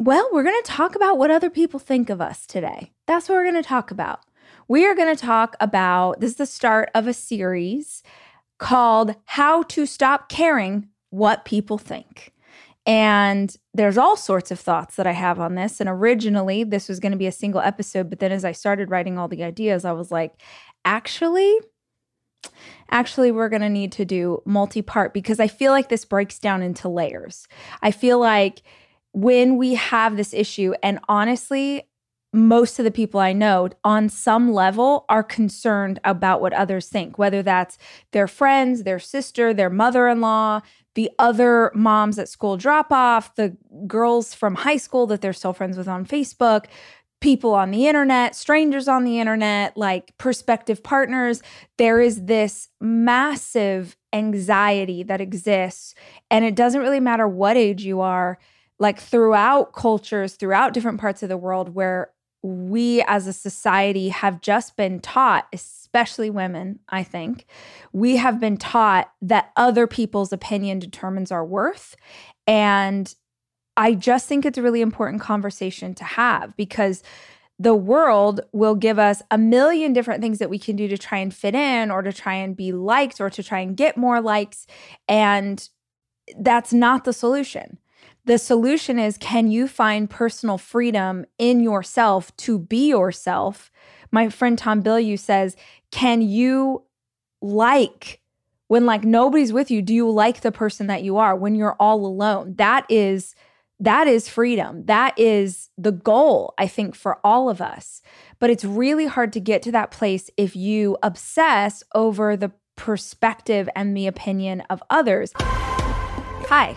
Well, we're going to talk about what other people think of us today. That's what we're going to talk about. We are going to talk about this is the start of a series called How to Stop Caring What People Think. And there's all sorts of thoughts that I have on this. And originally, this was going to be a single episode. But then as I started writing all the ideas, I was like, actually, actually we're going to need to do multi-part because I feel like this breaks down into layers. I feel like when we have this issue, and honestly, most of the people I know on some level are concerned about what others think, whether that's their friends, their sister, their mother in law, the other moms at school drop off, the girls from high school that they're still friends with on Facebook, people on the internet, strangers on the internet, like prospective partners. There is this massive anxiety that exists. And it doesn't really matter what age you are like throughout cultures, throughout different parts of the world where we as a society have just been taught, especially women, I think, we have been taught that other people's opinion determines our worth. And I just think it's a really important conversation to have because the world will give us a million different things that we can do to try and fit in or to try and be liked or to try and get more likes. And that's not the solution. The solution is can you find personal freedom in yourself to be yourself? My friend Tom Bilyeu says, can you like when like nobody's with you, do you like the person that you are when you're all alone? That is that is freedom. That is the goal, I think, for all of us. But it's really hard to get to that place if you obsess over the perspective and the opinion of others. Hi.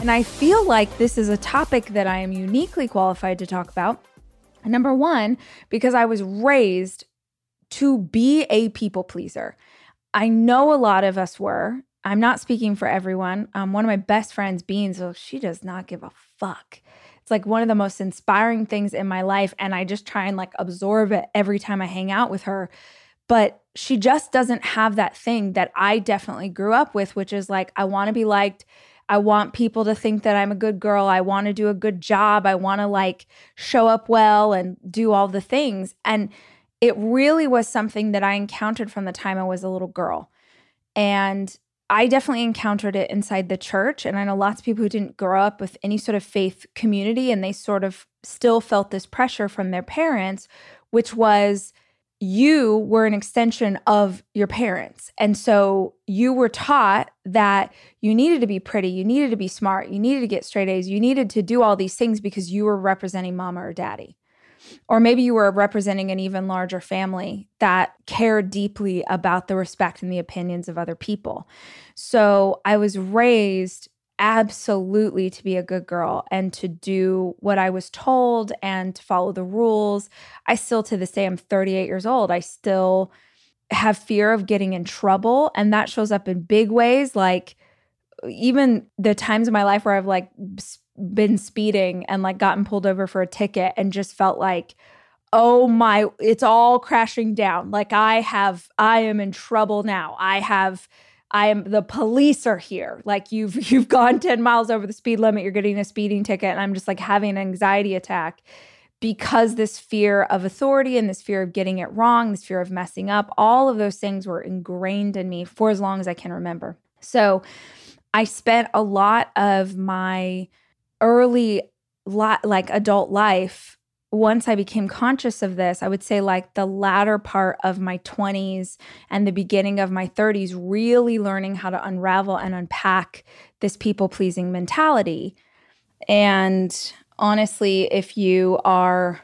And I feel like this is a topic that I am uniquely qualified to talk about. Number one, because I was raised to be a people pleaser. I know a lot of us were. I'm not speaking for everyone. Um, one of my best friends, Beans, well, she does not give a fuck. It's like one of the most inspiring things in my life. And I just try and like absorb it every time I hang out with her. But she just doesn't have that thing that I definitely grew up with, which is like, I want to be liked I want people to think that I'm a good girl. I want to do a good job. I want to like show up well and do all the things. And it really was something that I encountered from the time I was a little girl. And I definitely encountered it inside the church. And I know lots of people who didn't grow up with any sort of faith community and they sort of still felt this pressure from their parents, which was, you were an extension of your parents. And so you were taught that you needed to be pretty, you needed to be smart, you needed to get straight A's, you needed to do all these things because you were representing mama or daddy. Or maybe you were representing an even larger family that cared deeply about the respect and the opinions of other people. So I was raised absolutely to be a good girl and to do what I was told and to follow the rules. I still, to this day, I'm 38 years old. I still have fear of getting in trouble. And that shows up in big ways. Like, even the times in my life where I've like been speeding and like gotten pulled over for a ticket and just felt like, oh my, it's all crashing down. Like, I have, I am in trouble now. I have, I am the police are here. Like you've you've gone 10 miles over the speed limit, you're getting a speeding ticket and I'm just like having an anxiety attack because this fear of authority and this fear of getting it wrong, this fear of messing up, all of those things were ingrained in me for as long as I can remember. So I spent a lot of my early like adult life once I became conscious of this, I would say like the latter part of my 20s and the beginning of my 30s, really learning how to unravel and unpack this people pleasing mentality. And honestly, if you are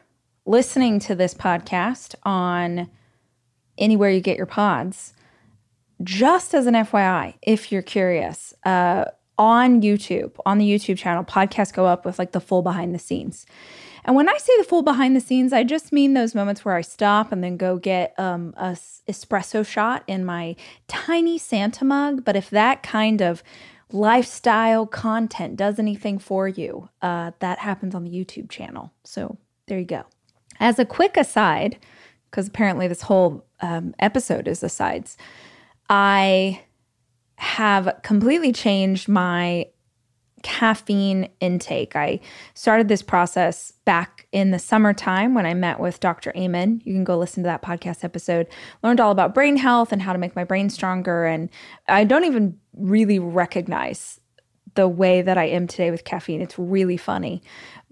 listening to this podcast on anywhere you get your pods, just as an FYI, if you're curious, uh, on YouTube, on the YouTube channel, podcasts go up with like the full behind the scenes. And when I say the full behind the scenes, I just mean those moments where I stop and then go get um, a espresso shot in my tiny Santa mug. But if that kind of lifestyle content does anything for you, uh, that happens on the YouTube channel. So there you go. As a quick aside, because apparently this whole um, episode is asides, I have completely changed my caffeine intake. I started this process back in the summertime when I met with Dr. Amen. You can go listen to that podcast episode. Learned all about brain health and how to make my brain stronger. And I don't even really recognize the way that I am today with caffeine. It's really funny.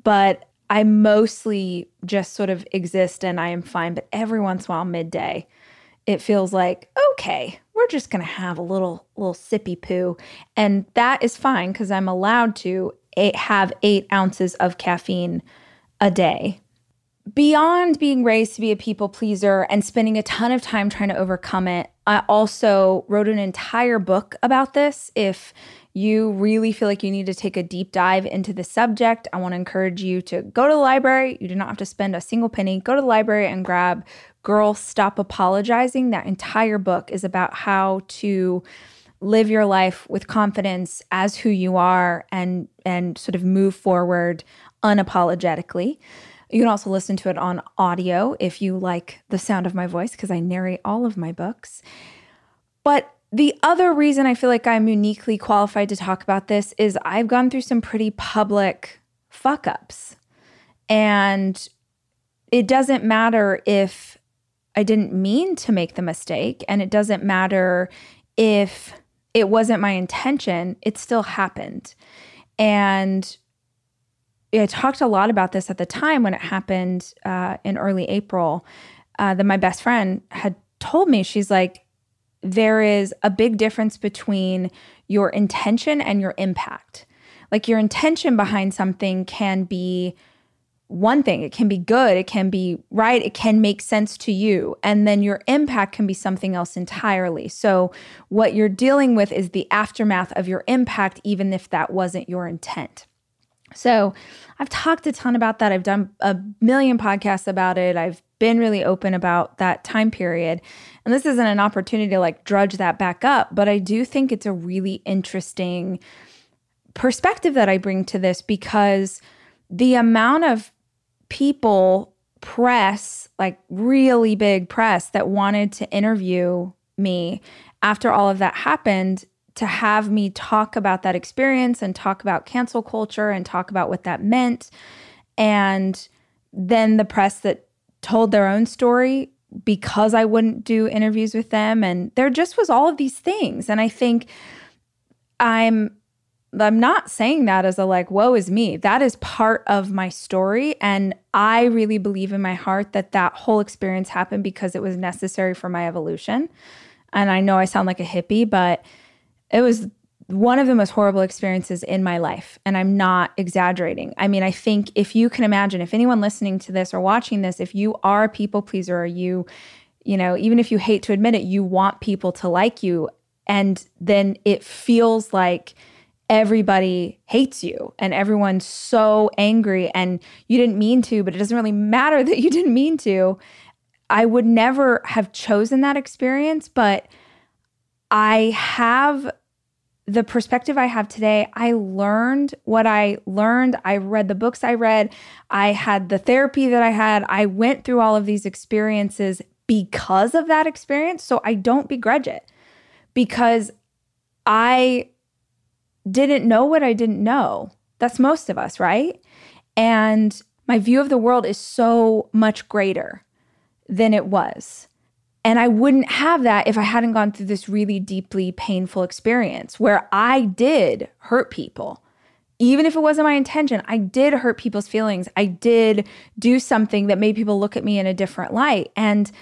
But I mostly just sort of exist and I am fine. But every once in a while, midday, it feels like, okay, we're just going to have a little little sippy poo and that is fine because i'm allowed to eight, have eight ounces of caffeine a day beyond being raised to be a people pleaser and spending a ton of time trying to overcome it i also wrote an entire book about this if you really feel like you need to take a deep dive into the subject, I want to encourage you to go to the library. You do not have to spend a single penny. Go to the library and grab Girl Stop Apologizing. That entire book is about how to live your life with confidence as who you are and and sort of move forward unapologetically. You can also listen to it on audio if you like the sound of my voice because I narrate all of my books. But the other reason I feel like I'm uniquely qualified to talk about this is I've gone through some pretty public fuck ups. And it doesn't matter if I didn't mean to make the mistake. And it doesn't matter if it wasn't my intention, it still happened. And I talked a lot about this at the time when it happened uh, in early April. Uh, that my best friend had told me, she's like, there is a big difference between your intention and your impact. Like your intention behind something can be one thing. It can be good, it can be right, it can make sense to you. And then your impact can be something else entirely. So, what you're dealing with is the aftermath of your impact, even if that wasn't your intent. So, I've talked a ton about that. I've done a million podcasts about it. I've been really open about that time period. And this isn't an opportunity to like drudge that back up, but I do think it's a really interesting perspective that I bring to this because the amount of people press, like really big press, that wanted to interview me after all of that happened to have me talk about that experience and talk about cancel culture and talk about what that meant. And then the press that told their own story because I wouldn't do interviews with them. And there just was all of these things. And I think I'm I'm not saying that as a like, woe is me. That is part of my story. And I really believe in my heart that that whole experience happened because it was necessary for my evolution. And I know I sound like a hippie, but it was one of the most horrible experiences in my life. And I'm not exaggerating. I mean, I think if you can imagine, if anyone listening to this or watching this, if you are a people pleaser or you, you know, even if you hate to admit it, you want people to like you. And then it feels like, everybody hates you and everyone's so angry and you didn't mean to, but it doesn't really matter that you didn't mean to. I would never have chosen that experience, but I have the perspective I have today. I learned what I learned. I read the books I read. I had the therapy that I had. I went through all of these experiences because of that experience. So I don't begrudge it because I didn't know what I didn't know. That's most of us, right? And my view of the world is so much greater than it was. And I wouldn't have that if I hadn't gone through this really deeply painful experience where I did hurt people even if it wasn't my intention, I did hurt people's feelings. I did do something that made people look at me in a different light. And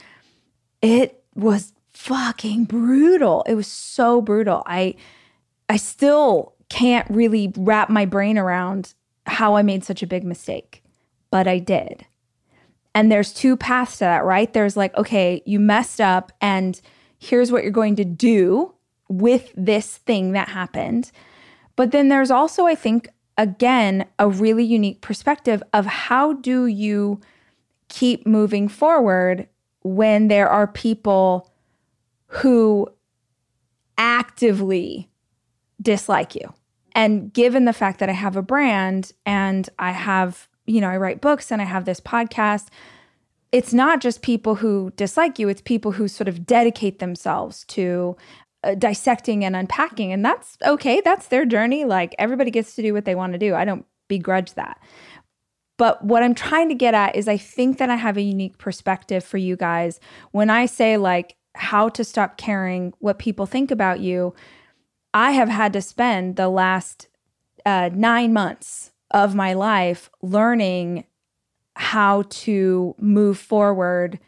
it was fucking brutal. It was so brutal. I I still can't really wrap my brain around how I made such a big mistake, but I did. And there's two paths to that, right? There's like, okay, you messed up and here's what you're going to do with this thing that happened. But then there's also, I think, again, a really unique perspective of how do you keep moving forward when there are people who actively dislike you. And given the fact that I have a brand and I have, you know, I write books and I have this podcast, it's not just people who dislike you, it's people who sort of dedicate themselves to uh, dissecting and unpacking. And that's okay. That's their journey. Like everybody gets to do what they want to do. I don't begrudge that. But what I'm trying to get at is I think that I have a unique perspective for you guys. When I say, like, how to stop caring what people think about you, I have had to spend the last uh, nine months of my life learning how to move forward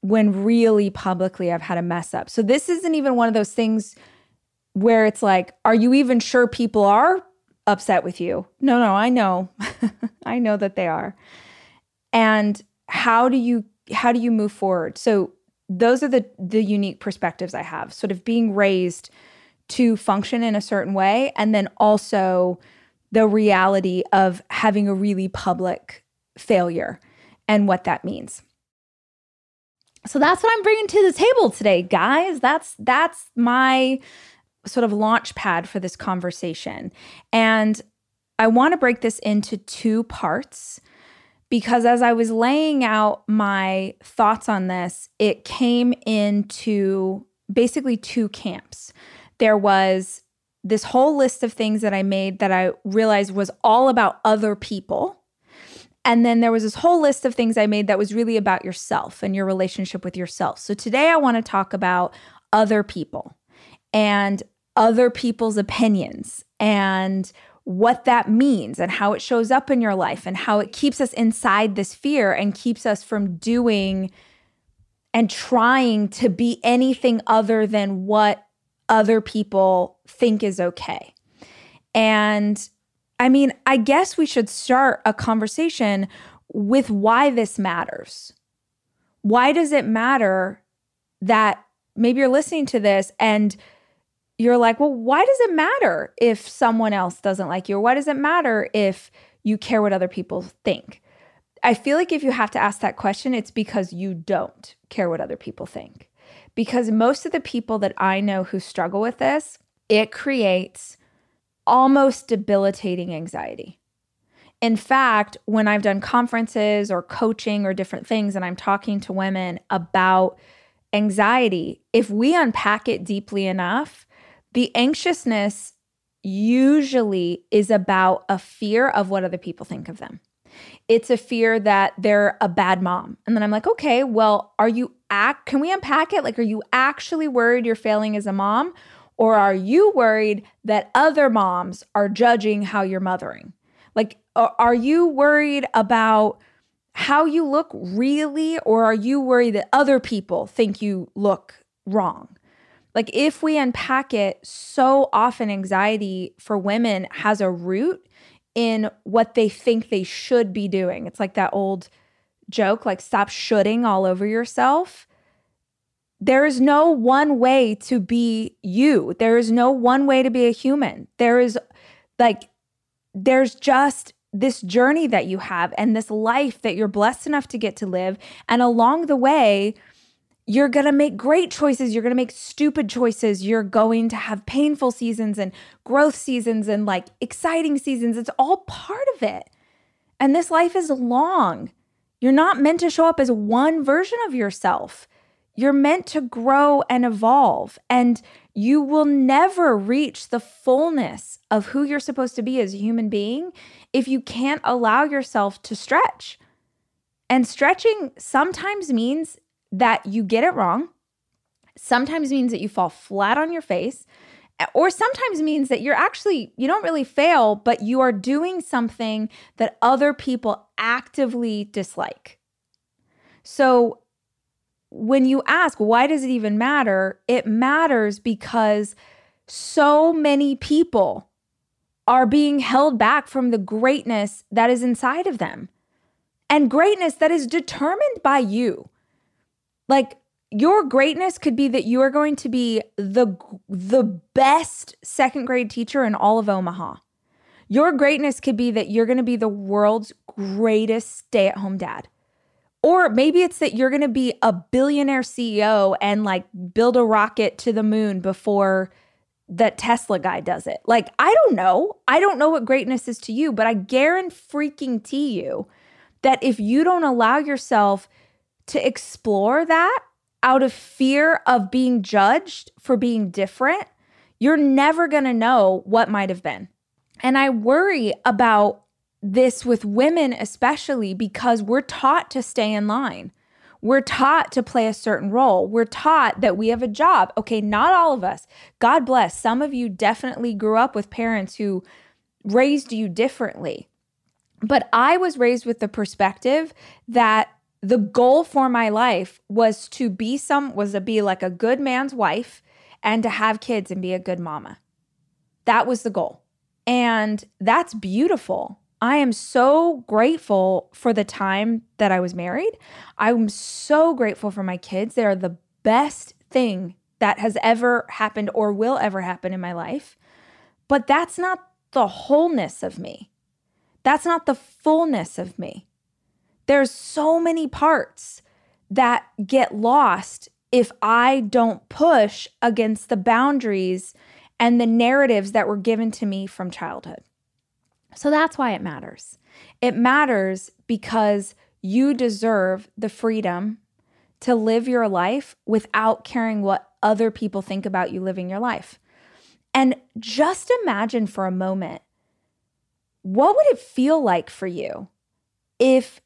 when really publicly I've had a mess up. So this isn't even one of those things where it's like, are you even sure people are upset with you? No, no, I know. I know that they are. And how do you how do you move forward? So those are the the unique perspectives I have. Sort of being raised to function in a certain way and then also the reality of having a really public failure and what that means. So that's what I'm bringing to the table today, guys. That's that's my sort of launch pad for this conversation. And I want to break this into two parts because as I was laying out my thoughts on this, it came into basically two camps there was this whole list of things that I made that I realized was all about other people. And then there was this whole list of things I made that was really about yourself and your relationship with yourself. So today I want to talk about other people and other people's opinions and what that means and how it shows up in your life and how it keeps us inside this fear and keeps us from doing and trying to be anything other than what other people think is okay. And I mean, I guess we should start a conversation with why this matters. Why does it matter that maybe you're listening to this and you're like, well, why does it matter if someone else doesn't like you? Or why does it matter if you care what other people think? I feel like if you have to ask that question, it's because you don't care what other people think because most of the people that I know who struggle with this, it creates almost debilitating anxiety. In fact, when I've done conferences or coaching or different things and I'm talking to women about anxiety, if we unpack it deeply enough, the anxiousness usually is about a fear of what other people think of them. It's a fear that they're a bad mom. And then I'm like, okay, well, are you act can we unpack it? Like, are you actually worried you're failing as a mom? Or are you worried that other moms are judging how you're mothering? Like, are you worried about how you look really? Or are you worried that other people think you look wrong? Like, if we unpack it, so often anxiety for women has a root in what they think they should be doing. It's like that old joke, like stop shoulding all over yourself. There is no one way to be you. There is no one way to be a human. There is like, there's just this journey that you have and this life that you're blessed enough to get to live. And along the way, you're going to make great choices. You're going to make stupid choices. You're going to have painful seasons and growth seasons and like exciting seasons. It's all part of it. And this life is long. You're not meant to show up as one version of yourself. You're meant to grow and evolve, and you will never reach the fullness of who you're supposed to be as a human being if you can't allow yourself to stretch. And stretching sometimes means that you get it wrong, sometimes means that you fall flat on your face, or sometimes means that you're actually you don't really fail but you are doing something that other people actively dislike. So when you ask why does it even matter? It matters because so many people are being held back from the greatness that is inside of them and greatness that is determined by you like your greatness could be that you are going to be the the best second grade teacher in all of Omaha. Your greatness could be that you're going to be the world's greatest stay-at-home dad. Or maybe it's that you're going to be a billionaire CEO and like build a rocket to the moon before that Tesla guy does it. Like, I don't know. I don't know what greatness is to you, but I guarantee freaking to you that if you don't allow yourself to explore that out of fear of being judged for being different, you're never going to know what might have been. And I worry about this with women, especially because we're taught to stay in line. We're taught to play a certain role. We're taught that we have a job. Okay, not all of us. God bless. Some of you definitely grew up with parents who raised you differently. But I was raised with the perspective that the goal for my life was to be some was to be like a good man's wife and to have kids and be a good mama. That was the goal. And that's beautiful. I am so grateful for the time that I was married. I'm so grateful for my kids. They are the best thing that has ever happened or will ever happen in my life. But that's not the wholeness of me. That's not the fullness of me. There's so many parts that get lost if I don't push against the boundaries and the narratives that were given to me from childhood. So that's why it matters. It matters because you deserve the freedom to live your life without caring what other people think about you living your life. And just imagine for a moment what would it feel like for you if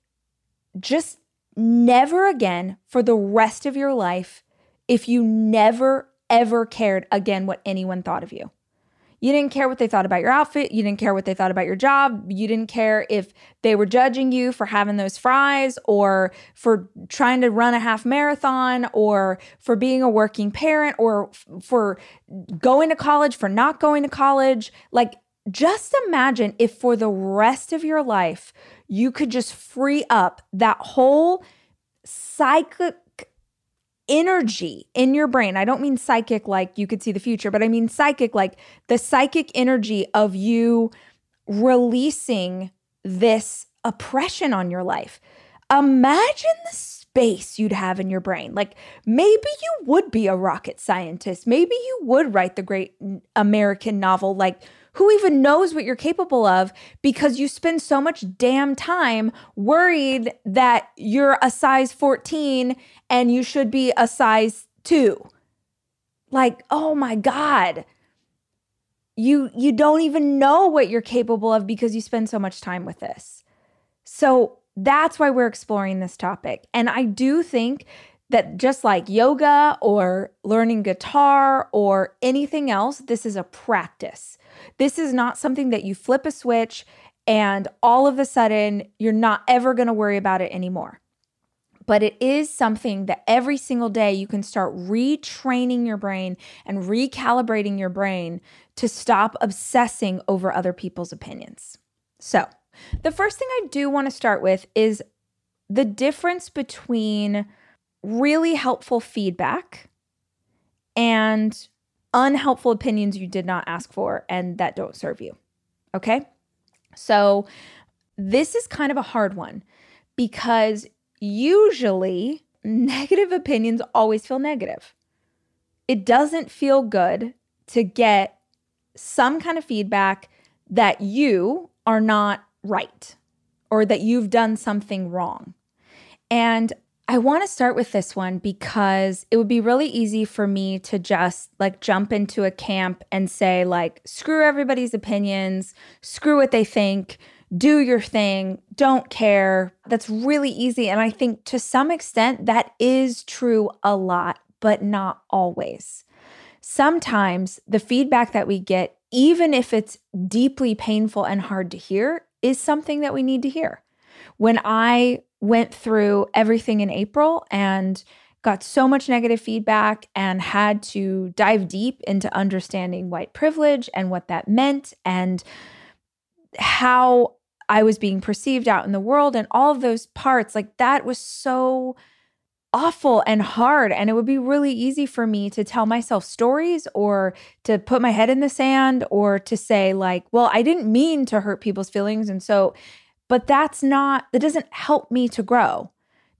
just never again for the rest of your life if you never ever cared again what anyone thought of you. You didn't care what they thought about your outfit. You didn't care what they thought about your job. You didn't care if they were judging you for having those fries or for trying to run a half marathon or for being a working parent or f- for going to college, for not going to college. Like, just imagine if for the rest of your life you could just free up that whole psychic energy in your brain. I don't mean psychic like you could see the future, but I mean psychic like the psychic energy of you releasing this oppression on your life. Imagine the space you'd have in your brain. Like maybe you would be a rocket scientist. Maybe you would write the great American novel like who even knows what you're capable of because you spend so much damn time worried that you're a size 14 and you should be a size 2. Like, oh my god. You you don't even know what you're capable of because you spend so much time with this. So, that's why we're exploring this topic. And I do think that just like yoga or learning guitar or anything else, this is a practice. This is not something that you flip a switch and all of a sudden you're not ever going to worry about it anymore. But it is something that every single day you can start retraining your brain and recalibrating your brain to stop obsessing over other people's opinions. So, the first thing I do want to start with is the difference between really helpful feedback and unhelpful opinions you did not ask for and that don't serve you. Okay. So, this is kind of a hard one because usually negative opinions always feel negative. It doesn't feel good to get some kind of feedback that you are not right or that you've done something wrong. And I want to start with this one because it would be really easy for me to just like jump into a camp and say, like, screw everybody's opinions, screw what they think, do your thing, don't care. That's really easy. And I think to some extent that is true a lot, but not always. sometimes the feedback that we get, even if it's deeply painful and hard to hear, is something that we need to hear. When I went through everything in April and got so much negative feedback and had to dive deep into understanding white privilege and what that meant and how I was being perceived out in the world and all of those parts. Like that was so awful and hard. And it would be really easy for me to tell myself stories or to put my head in the sand or to say, like, well, I didn't mean to hurt people's feelings. And so, but that's not, that doesn't help me to grow.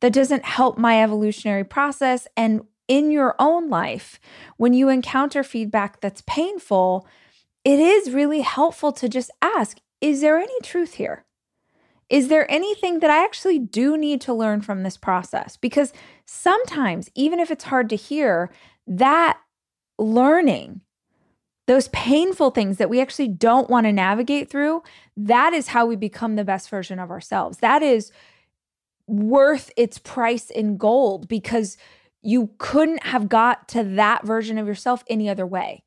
That doesn't help my evolutionary process. And in your own life, when you encounter feedback that's painful, it is really helpful to just ask, is there any truth here? Is there anything that I actually do need to learn from this process? Because sometimes, even if it's hard to hear, that learning, those painful things that we actually don't want to navigate through, that is how we become the best version of ourselves. That is worth its price in gold because you couldn't have got to that version of yourself any other way.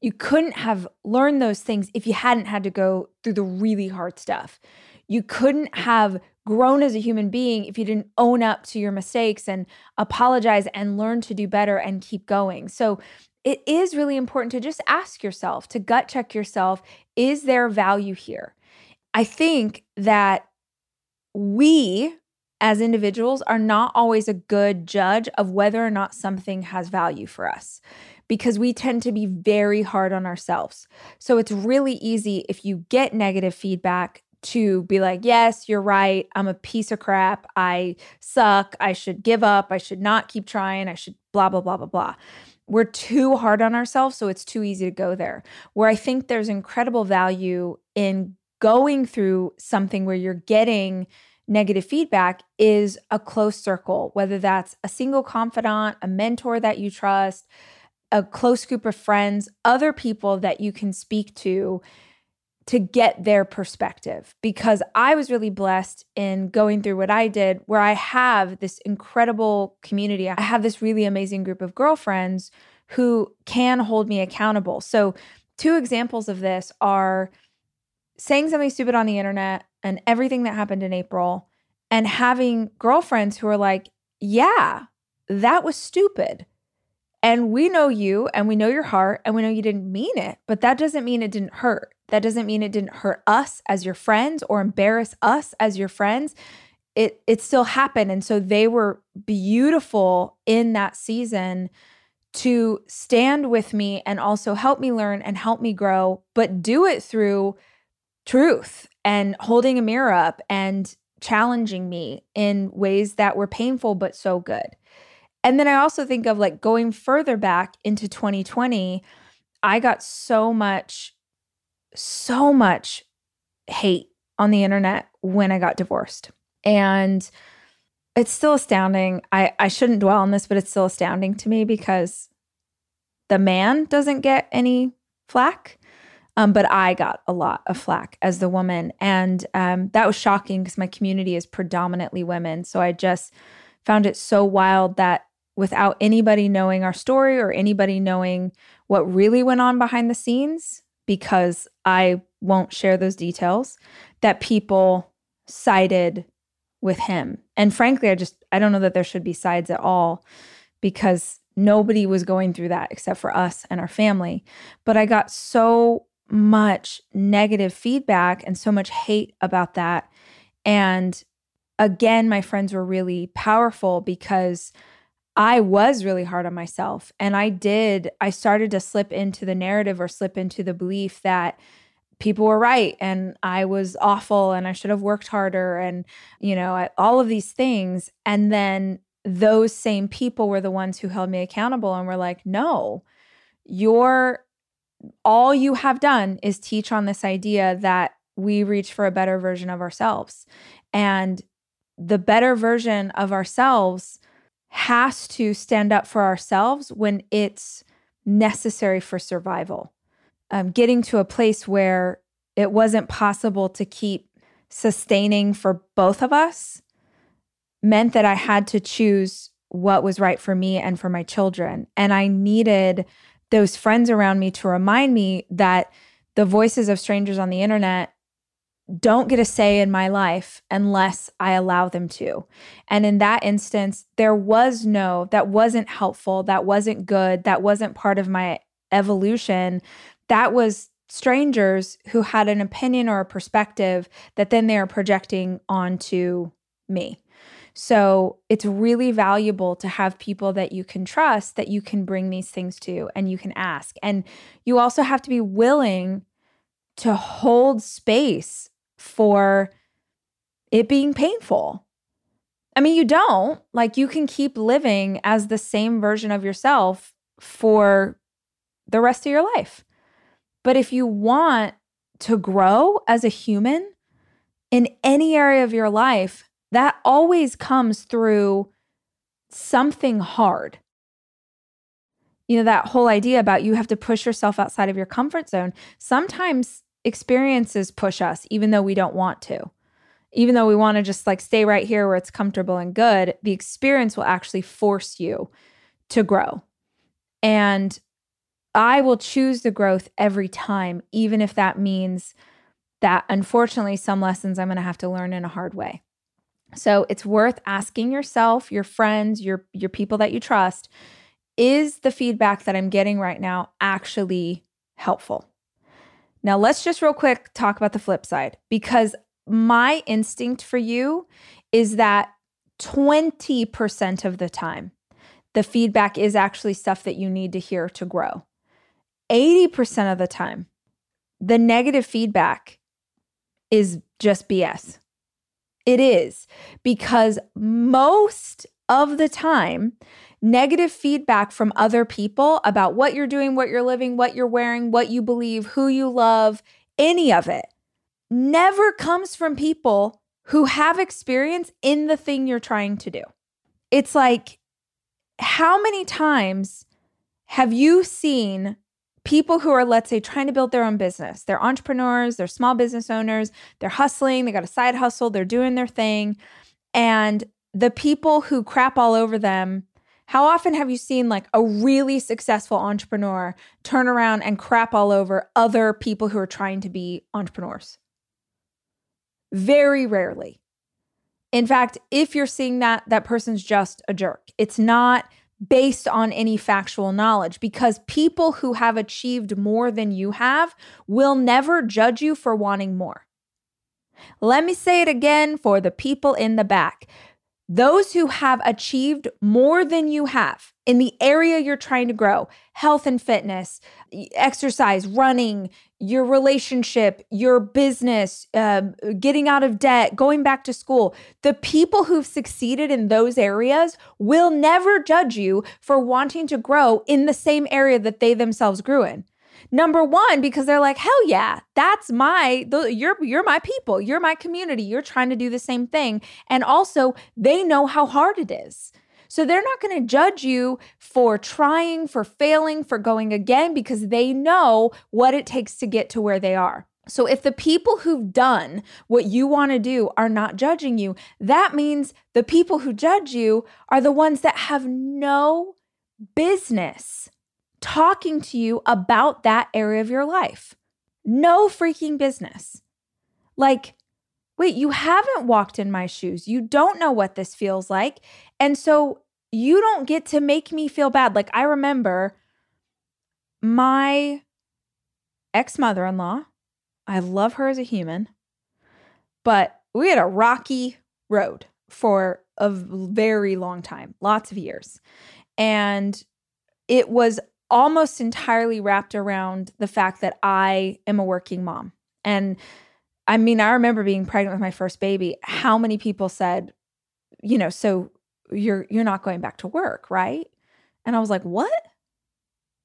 You couldn't have learned those things if you hadn't had to go through the really hard stuff you couldn't have grown as a human being if you didn't own up to your mistakes and apologize and learn to do better and keep going. So it is really important to just ask yourself, to gut check yourself, is there value here? I think that we as individuals are not always a good judge of whether or not something has value for us because we tend to be very hard on ourselves. So it's really easy if you get negative feedback to be like, yes, you're right. I'm a piece of crap. I suck. I should give up. I should not keep trying. I should blah, blah, blah, blah, blah. We're too hard on ourselves. So it's too easy to go there. Where I think there's incredible value in going through something where you're getting negative feedback is a close circle, whether that's a single confidant, a mentor that you trust, a close group of friends, other people that you can speak to to get their perspective because I was really blessed in going through what I did, where I have this incredible community. I have this really amazing group of girlfriends who can hold me accountable. So, two examples of this are saying something stupid on the internet and everything that happened in April, and having girlfriends who are like, Yeah, that was stupid. And we know you and we know your heart and we know you didn't mean it, but that doesn't mean it didn't hurt. That doesn't mean it didn't hurt us as your friends or embarrass us as your friends. It it still happened and so they were beautiful in that season to stand with me and also help me learn and help me grow, but do it through truth and holding a mirror up and challenging me in ways that were painful but so good. And then I also think of like going further back into 2020, I got so much, so much hate on the internet when I got divorced. And it's still astounding. I, I shouldn't dwell on this, but it's still astounding to me because the man doesn't get any flack. Um, but I got a lot of flack as the woman. And um, that was shocking because my community is predominantly women. So I just found it so wild that without anybody knowing our story or anybody knowing what really went on behind the scenes, because I won't share those details, that people sided with him. And frankly, I just, I don't know that there should be sides at all because nobody was going through that except for us and our family. But I got so much negative feedback and so much hate about that. And again, my friends were really powerful because I was really hard on myself. And I did, I started to slip into the narrative or slip into the belief that people were right and I was awful and I should have worked harder and, you know, all of these things. And then those same people were the ones who held me accountable and were like, no, you're all you have done is teach on this idea that we reach for a better version of ourselves. And the better version of ourselves has to stand up for ourselves when it's necessary for survival. Um, getting to a place where it wasn't possible to keep sustaining for both of us meant that I had to choose what was right for me and for my children. And I needed those friends around me to remind me that the voices of strangers on the internet don't get a say in my life unless I allow them to. And in that instance, there was no, that wasn't helpful, that wasn't good, that wasn't part of my evolution. That was strangers who had an opinion or a perspective that then they are projecting onto me. So it's really valuable to have people that you can trust, that you can bring these things to, and you can ask. And you also have to be willing to hold space for it being painful. I mean, you don't. Like, you can keep living as the same version of yourself for the rest of your life. But if you want to grow as a human in any area of your life, that always comes through something hard. You know, that whole idea about you have to push yourself outside of your comfort zone. Sometimes experiences push us, even though we don't want to. Even though we want to just like stay right here where it's comfortable and good, the experience will actually force you to grow. And I will choose the growth every time, even if that means that unfortunately some lessons I'm going to have to learn in a hard way. So it's worth asking yourself, your friends, your your people that you trust, is the feedback that I'm getting right now actually helpful? Now let's just real quick talk about the flip side because my instinct for you is that 20% of the time the feedback is actually stuff that you need to hear to grow. 80% of the time the negative feedback is just BS. It is because most of the time, negative feedback from other people about what you're doing, what you're living, what you're wearing, what you believe, who you love, any of it never comes from people who have experience in the thing you're trying to do. It's like, how many times have you seen people who are, let's say, trying to build their own business. They're entrepreneurs, they're small business owners, they're hustling, they got a side hustle, they're doing their thing. And the people who crap all over them, how often have you seen like a really successful entrepreneur turn around and crap all over other people who are trying to be entrepreneurs? Very rarely. In fact, if you're seeing that, that person's just a jerk. It's not based on any factual knowledge because people who have achieved more than you have will never judge you for wanting more. Let me say it again for the people in the back. Those who have achieved more than you have in the area you're trying to grow health and fitness, exercise, running, your relationship, your business, uh, getting out of debt, going back to school. The people who've succeeded in those areas will never judge you for wanting to grow in the same area that they themselves grew in. Number one, because they're like, hell yeah, that's my, you're you're my people, you're my community, you're trying to do the same thing, and also they know how hard it is. So they're not going to judge you for trying, for failing, for going again because they know what it takes to get to where they are. So if the people who've done what you want to do are not judging you, that means the people who judge you are the ones that have no business talking to you about that area of your life. No freaking business. Like, wait, you haven't walked in my shoes. You don't know what this feels like. And so you don't get to make me feel bad. Like, I remember my ex mother in law, I love her as a human, but we had a rocky road for a very long time, lots of years. And it was almost entirely wrapped around the fact that I am a working mom. And I mean, I remember being pregnant with my first baby. How many people said, you know, so you're you're not going back to work, right? And I was like, "What?"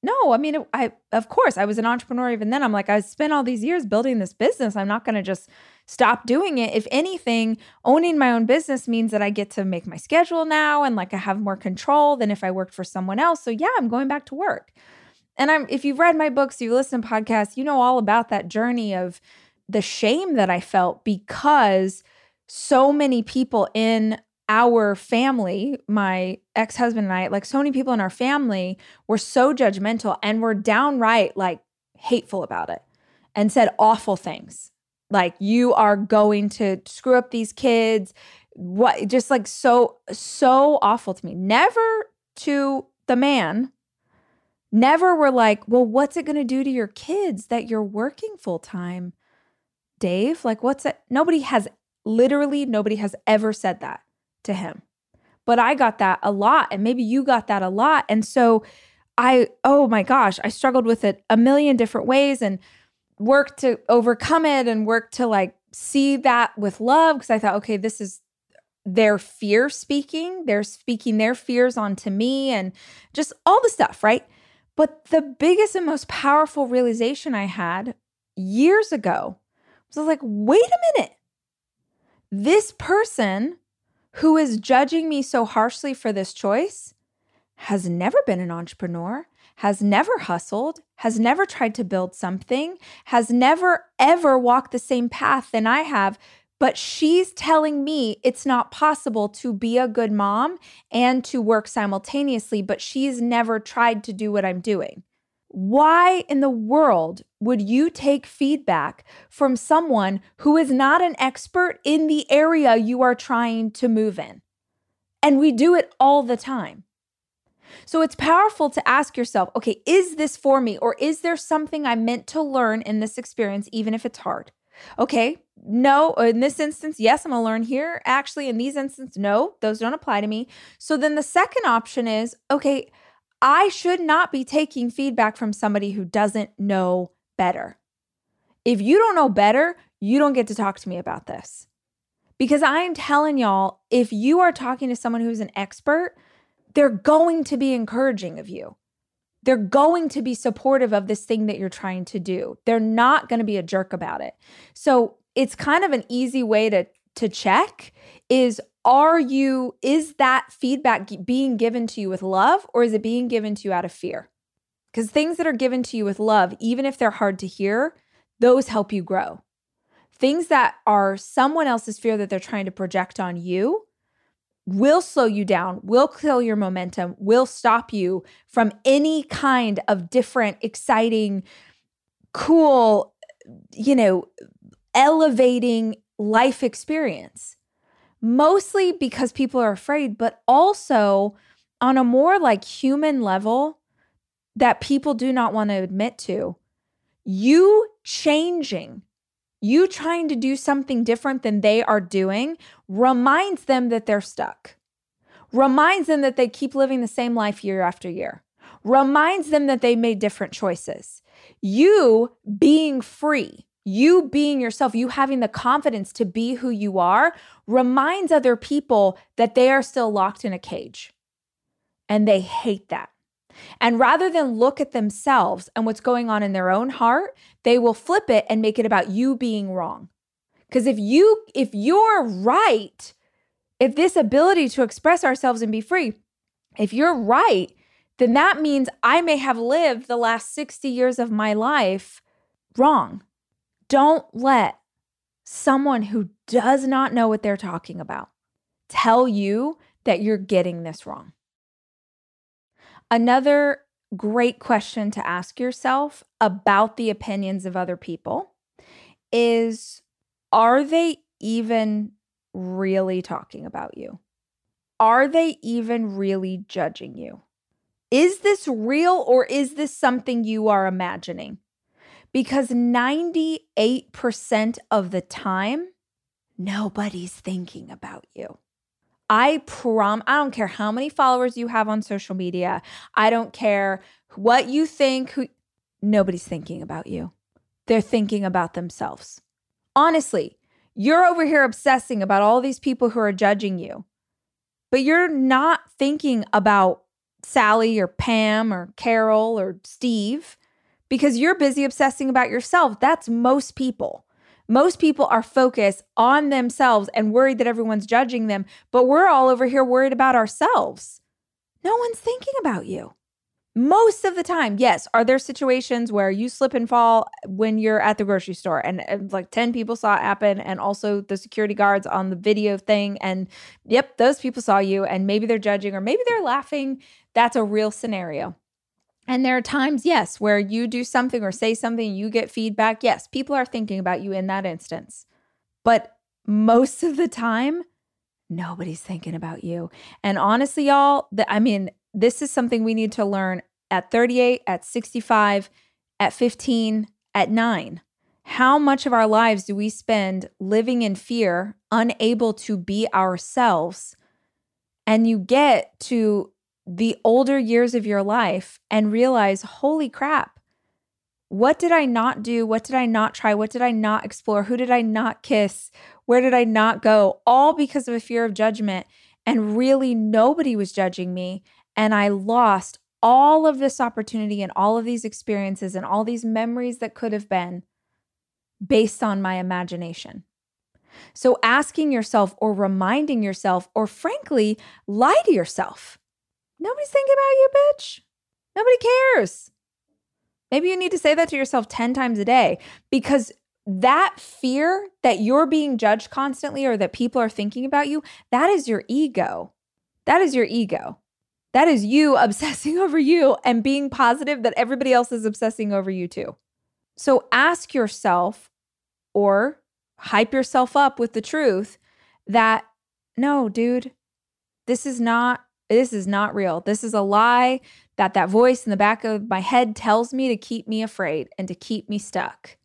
No, I mean, I of course I was an entrepreneur even then. I'm like, I spent all these years building this business. I'm not going to just stop doing it. If anything, owning my own business means that I get to make my schedule now and like I have more control than if I worked for someone else. So yeah, I'm going back to work. And I'm if you've read my books, you listen to podcasts, you know all about that journey of the shame that I felt because so many people in our family, my ex husband and I, like so many people in our family, were so judgmental and were downright like hateful about it and said awful things. Like, you are going to screw up these kids. What just like so, so awful to me. Never to the man. Never were like, well, what's it going to do to your kids that you're working full time? Dave, like, what's it? Nobody has literally, nobody has ever said that to him. But I got that a lot, and maybe you got that a lot. And so I, oh my gosh, I struggled with it a million different ways and worked to overcome it and worked to like see that with love because I thought, okay, this is their fear speaking. They're speaking their fears onto me and just all the stuff, right? But the biggest and most powerful realization I had years ago was was like, wait a minute. This person who is judging me so harshly for this choice has never been an entrepreneur, has never hustled, has never tried to build something, has never ever walked the same path than I have. But she's telling me it's not possible to be a good mom and to work simultaneously, but she's never tried to do what I'm doing. Why in the world would you take feedback from someone who is not an expert in the area you are trying to move in? And we do it all the time. So it's powerful to ask yourself okay, is this for me? Or is there something I meant to learn in this experience, even if it's hard? Okay, no, uh, in this instance, yes, I'm gonna learn here. Actually, in these instances, no, those don't apply to me. So then the second option is okay, I should not be taking feedback from somebody who doesn't know better. If you don't know better, you don't get to talk to me about this. Because I'm telling y'all, if you are talking to someone who's an expert, they're going to be encouraging of you. They're going to be supportive of this thing that you're trying to do. They're not going to be a jerk about it. So it's kind of an easy way to to check is are you is that feedback being given to you with love or is it being given to you out of fear? Because things that are given to you with love even if they're hard to hear those help you grow. Things that are someone else's fear that they're trying to project on you will slow you down will kill your momentum will stop you from any kind of different exciting cool you know elevating life experience mostly because people are afraid, but also on a more like human level that people do not want to admit to. You changing, you trying to do something different than they are doing reminds them that they're stuck, reminds them that they keep living the same life year after year, reminds them that they made different choices. You being free, you being yourself, you having the confidence to be who you are, reminds other people that they are still locked in a cage. And they hate that. And rather than look at themselves and what's going on in their own heart, they will flip it and make it about you being wrong. Because if you if you're right, if this ability to express ourselves and be free, if you're right, then that means I may have lived the last 60 years of my life wrong. Don't let someone who does not know what they're talking about tell you that you're getting this wrong. Another great question to ask yourself about the opinions of other people is Are they even really talking about you? Are they even really judging you? Is this real or is this something you are imagining? Because 98% of the time, nobody's thinking about you. I prom I don't care how many followers you have on social media. I don't care what you think who nobody's thinking about you. They're thinking about themselves. Honestly, you're over here obsessing about all these people who are judging you. But you're not thinking about Sally or Pam or Carol or Steve because you're busy obsessing about yourself. That's most people. Most people are focused on themselves and worried that everyone's judging them, but we're all over here worried about ourselves. No one's thinking about you. most of the time, yes. Are there situations where you slip and fall when you're at the grocery store and, and, like 10 people saw it happen and also the security guards on the video thing and yep, those people saw you and maybe they're judging or maybe they're laughing. That's a real scenario. And there are times, yes, where you do something or say something, you get feedback. Yes, people are thinking about you in that instance. But most of the time, nobody's thinking about you. And honestly, y'all, the, I mean, this is something we need to learn at 38, at 65, at 15, at nine. How much of our lives do we spend living in fear, unable to be ourselves? And you get to the older years of your life and realize, holy crap, what did I not do? What did I not try? What did I not explore? Who did I not kiss? Where did I not go? All because of a fear of judgment. And really, nobody was judging me. And I lost all of this opportunity and all of these experiences and all these memories that could have been based on my imagination. So, asking yourself or reminding yourself, or frankly, lie to yourself. Nobody's thinking about you, bitch. Nobody cares. Maybe you need to say that to yourself 10 times a day because that fear that you're being judged constantly or that people are thinking about you, that is your ego. That is your ego. That is you obsessing over you and being positive that everybody else is obsessing over you too. So ask yourself or hype yourself up with the truth that no, dude, this is not this is not real. This is a lie that that voice in the back of my head tells me to keep me afraid and to keep me stuck.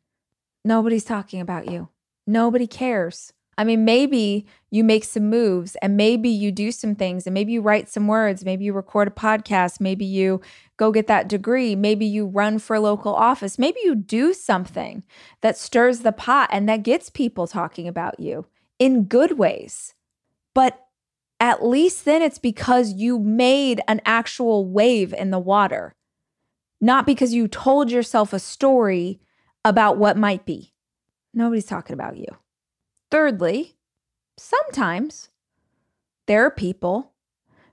Nobody's talking about you. Nobody cares. I mean, maybe you make some moves and maybe you do some things and maybe you write some words, maybe you record a podcast, maybe you go get that degree, maybe you run for a local office, maybe you do something that stirs the pot and that gets people talking about you in good ways. But at least then it's because you made an actual wave in the water, not because you told yourself a story about what might be. Nobody's talking about you. Thirdly, sometimes there are people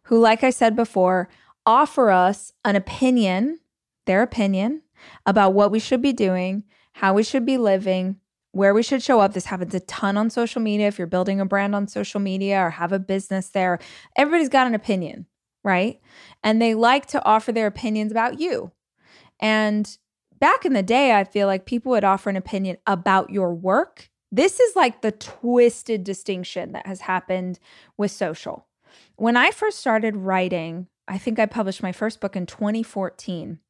who, like I said before, offer us an opinion, their opinion about what we should be doing, how we should be living, where we should show up. This happens a ton on social media. If you're building a brand on social media or have a business there, everybody's got an opinion, right? And they like to offer their opinions about you. And back in the day, I feel like people would offer an opinion about your work this is like the twisted distinction that has happened with social. When I first started writing, I think I published my first book in 2014.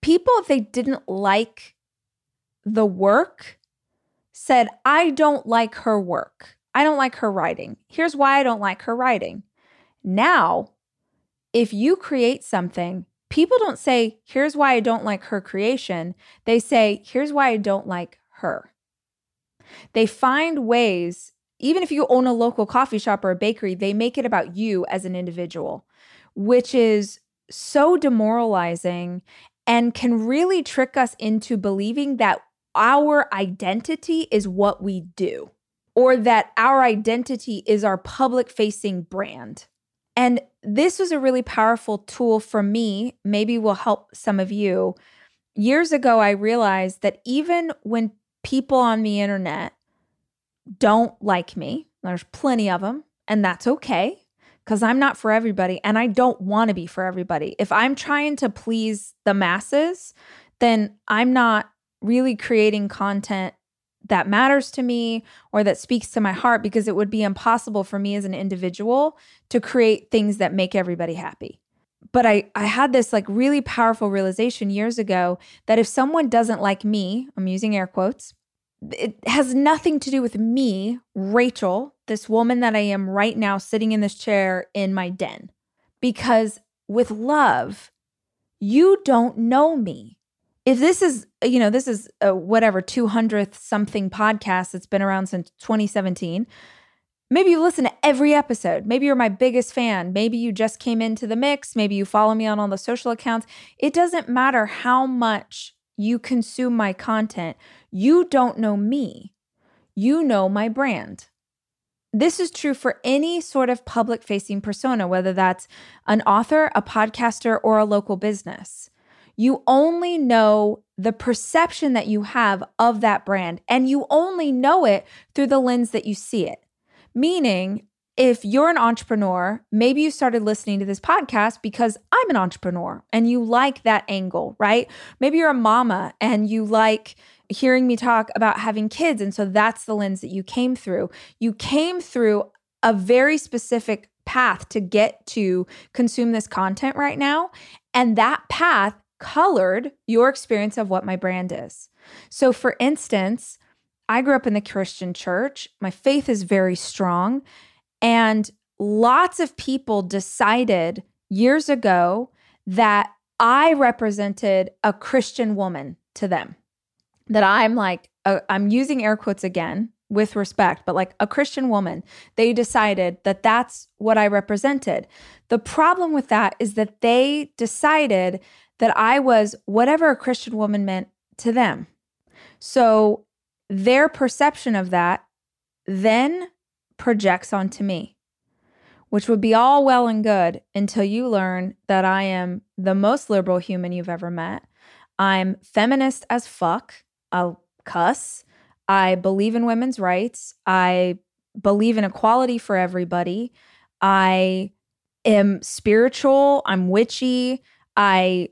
People, if they didn't like the work, said, I don't like her work. I don't like her writing. Here's why I don't like her writing. Now, if you create something, people don't say, here's why I don't like her creation. They say, here's why I don't like her. They find ways, even if you own a local coffee shop or a bakery, they make it about you as an individual, which is so demoralizing and can really trick us into believing that our identity is what we do or that our identity is our public facing brand. And this was a really powerful tool for me, maybe will help some of you. Years ago, I realized that even when people on the internet don't like me. There's plenty of them, and that's okay because I'm not for everybody and I don't want to be for everybody. If I'm trying to please the masses, then I'm not really creating content that matters to me or that speaks to my heart because it would be impossible for me as an individual to create things that make everybody happy. But I I had this like really powerful realization years ago that if someone doesn't like me, I'm using air quotes, it has nothing to do with me, Rachel, this woman that I am right now sitting in this chair in my den. Because with love, you don't know me. If this is, you know, this is a whatever 200th something podcast that's been around since 2017, maybe you listen to every episode. Maybe you're my biggest fan. Maybe you just came into the mix. Maybe you follow me on all the social accounts. It doesn't matter how much you consume my content, you don't know me. You know my brand. this is true for any sort of public facing persona, whether that's an author, a podcaster, or a local business. You only know the perception that you have of that brand, and you only know it through the lens that you see it. Meaning, if you're an entrepreneur, maybe you started listening to this podcast because I'm an entrepreneur and you like that angle, right? Maybe you're a mama and you like hearing me talk about having kids. And so that's the lens that you came through. You came through a very specific path to get to consume this content right now. And that path colored your experience of what my brand is. So, for instance, I grew up in the Christian church. My faith is very strong. And lots of people decided years ago that I represented a Christian woman to them. That I'm like, i I'm using air quotes again with respect, but like a Christian woman, they decided that that's what I represented. The problem with that is that they decided that I was whatever a Christian woman meant to them. So their perception of that then projects onto me, which would be all well and good until you learn that I am the most liberal human you've ever met. I'm feminist as fuck. I'll cuss. I believe in women's rights. I believe in equality for everybody. I am spiritual. I'm witchy. I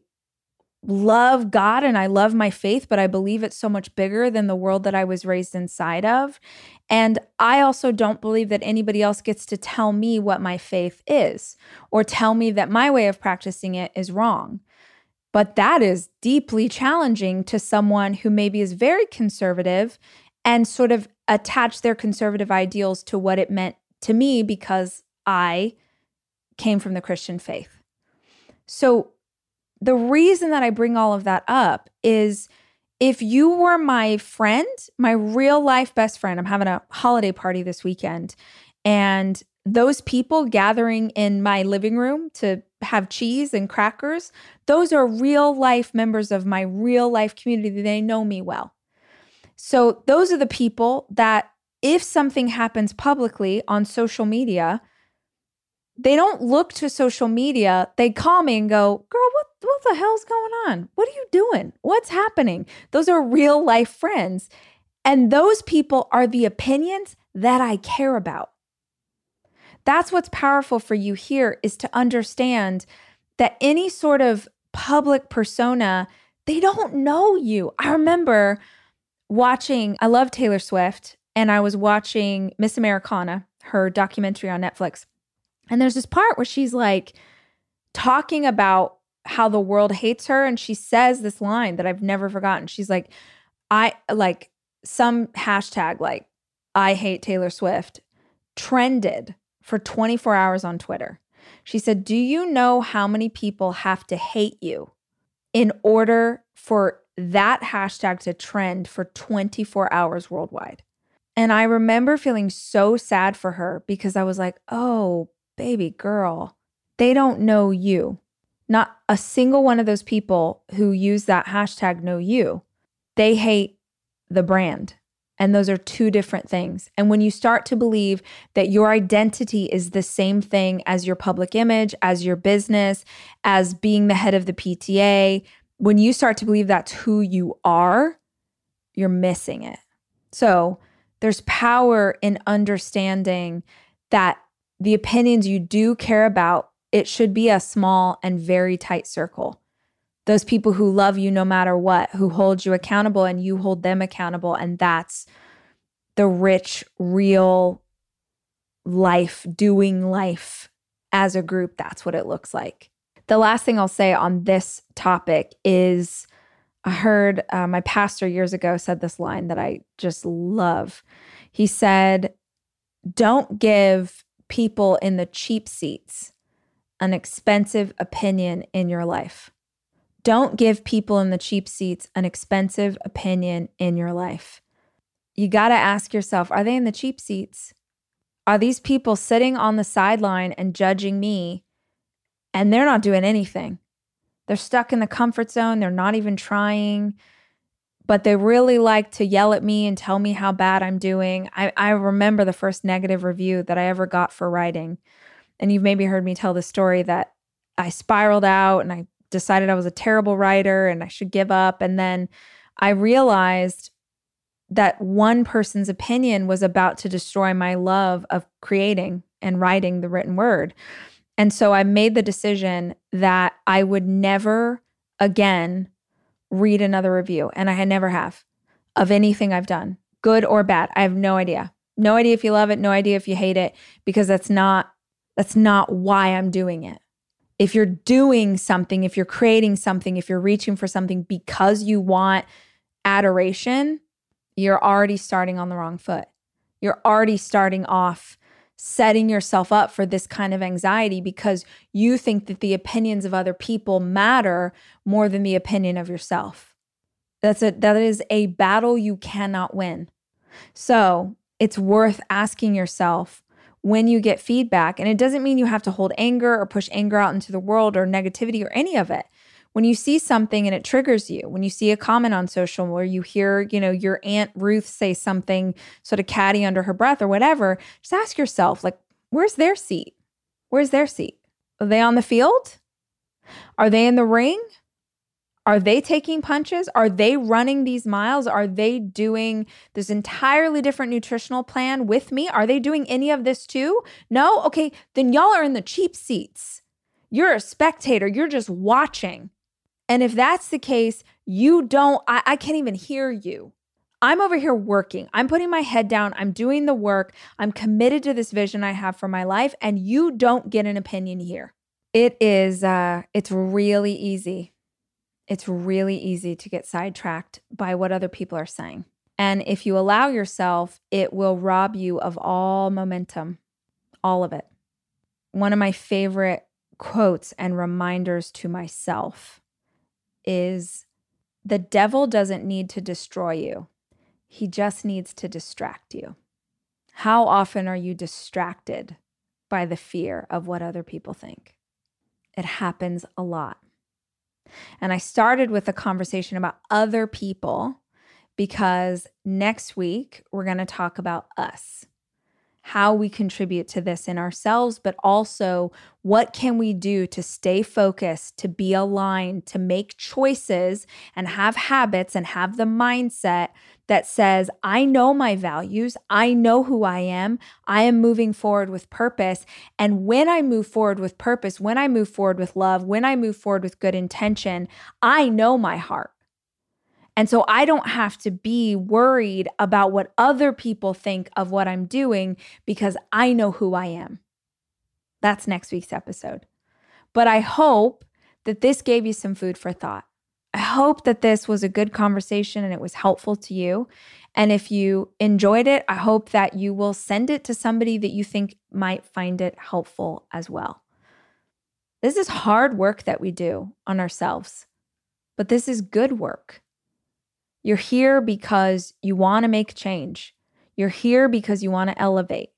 love God and I love my faith, but I believe it's so much bigger than the world that I was raised inside of. And I also don't believe that anybody else gets to tell me what my faith is or tell me that my way of practicing it is wrong. But that is deeply challenging to someone who maybe is very conservative and sort of attach their conservative ideals to what it meant to me because I came from the Christian faith. So the reason that I bring all of that up is if you were my friend, my real life best friend, I'm having a holiday party this weekend, and those people gathering in my living room to have cheese and crackers, those are real life members of my real life community. They know me well. So, those are the people that if something happens publicly on social media, they don't look to social media. They call me and go, Girl, what, what the hell's going on? What are you doing? What's happening? Those are real life friends. And those people are the opinions that I care about. That's what's powerful for you here is to understand that any sort of public persona, they don't know you. I remember watching, I love Taylor Swift, and I was watching Miss Americana, her documentary on Netflix. And there's this part where she's like talking about how the world hates her. And she says this line that I've never forgotten. She's like, I like some hashtag like I hate Taylor Swift trended for 24 hours on Twitter. She said, Do you know how many people have to hate you in order for that hashtag to trend for 24 hours worldwide? And I remember feeling so sad for her because I was like, oh, baby girl, they don't know you. Not a single one of those people who use that hashtag know you. They hate the brand. And those are two different things. And when you start to believe that your identity is the same thing as your public image, as your business, as being the head of the PTA, when you start to believe that's who you are, you're missing it. So there's power in understanding that the opinions you do care about, it should be a small and very tight circle. Those people who love you no matter what, who hold you accountable and you hold them accountable. And that's the rich, real life, doing life as a group. That's what it looks like. The last thing I'll say on this topic is I heard uh, my pastor years ago said this line that I just love. He said, Don't give people in the cheap seats an expensive opinion in your life. Don't give people in the cheap seats an expensive opinion in your life. You got to ask yourself are they in the cheap seats? Are these people sitting on the sideline and judging me and they're not doing anything? They're stuck in the comfort zone. They're not even trying. but they really like to yell at me and tell me how bad I'm doing. I, I remember the first negative review that I ever got for writing. And you've maybe heard me tell the story that I spiraled out and I decided I was a terrible writer and I should give up. And then I realized that one person's opinion was about to destroy my love of creating and writing the written word. And so I made the decision that I would never again read another review. And I had never have of anything I've done, good or bad. I have no idea. No idea if you love it, no idea if you hate it, because that's not that's not why I'm doing it. If you're doing something, if you're creating something, if you're reaching for something because you want adoration, you're already starting on the wrong foot. You're already starting off setting yourself up for this kind of anxiety because you think that the opinions of other people matter more than the opinion of yourself. That's a that is a battle you cannot win. So, it's worth asking yourself when you get feedback and it doesn't mean you have to hold anger or push anger out into the world or negativity or any of it when you see something and it triggers you, when you see a comment on social where you hear, you know, your Aunt Ruth say something sort of catty under her breath or whatever, just ask yourself, like, where's their seat? Where's their seat? Are they on the field? Are they in the ring? Are they taking punches? Are they running these miles? Are they doing this entirely different nutritional plan with me? Are they doing any of this too? No? Okay, then y'all are in the cheap seats. You're a spectator, you're just watching. And if that's the case, you don't, I, I can't even hear you. I'm over here working. I'm putting my head down. I'm doing the work. I'm committed to this vision I have for my life. And you don't get an opinion here. It is, uh, it's really easy. It's really easy to get sidetracked by what other people are saying. And if you allow yourself, it will rob you of all momentum, all of it. One of my favorite quotes and reminders to myself is the devil doesn't need to destroy you, he just needs to distract you. How often are you distracted by the fear of what other people think? It happens a lot. And I started with a conversation about other people because next week we're going to talk about us how we contribute to this in ourselves, but also what can we do to stay focused, to be aligned, to make choices and have habits and have the mindset that says, I know my values, I know who I am, I am moving forward with purpose. And when I move forward with purpose, when I move forward with love, when I move forward with good intention, I know my heart. And so I don't have to be worried about what other people think of what I'm doing because I know who I am. That's next week's episode. But I hope that this gave you some food for thought. I hope that this was a good conversation and it was helpful to you. And if you enjoyed it, I hope that you will send it to somebody that you think might find it helpful as well. This is hard work that we do on ourselves, but this is good work. You're here because you want to make change. You're here because you want to elevate.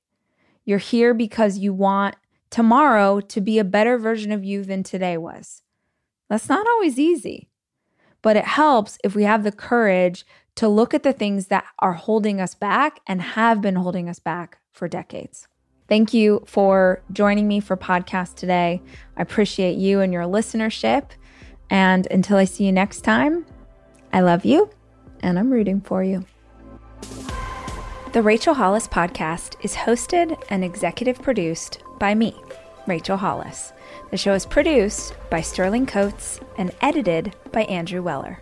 You're here because you want tomorrow to be a better version of you than today was. That's not always easy, but it helps if we have the courage to look at the things that are holding us back and have been holding us back for decades. Thank you for joining me for podcast today. I appreciate you and your listenership. And until I see you next time, I love you and I'm rooting for you. The Rachel Hollis podcast is hosted and executive produced by me, Rachel Hollis. The show is produced by Sterling Coates and edited by Andrew Weller.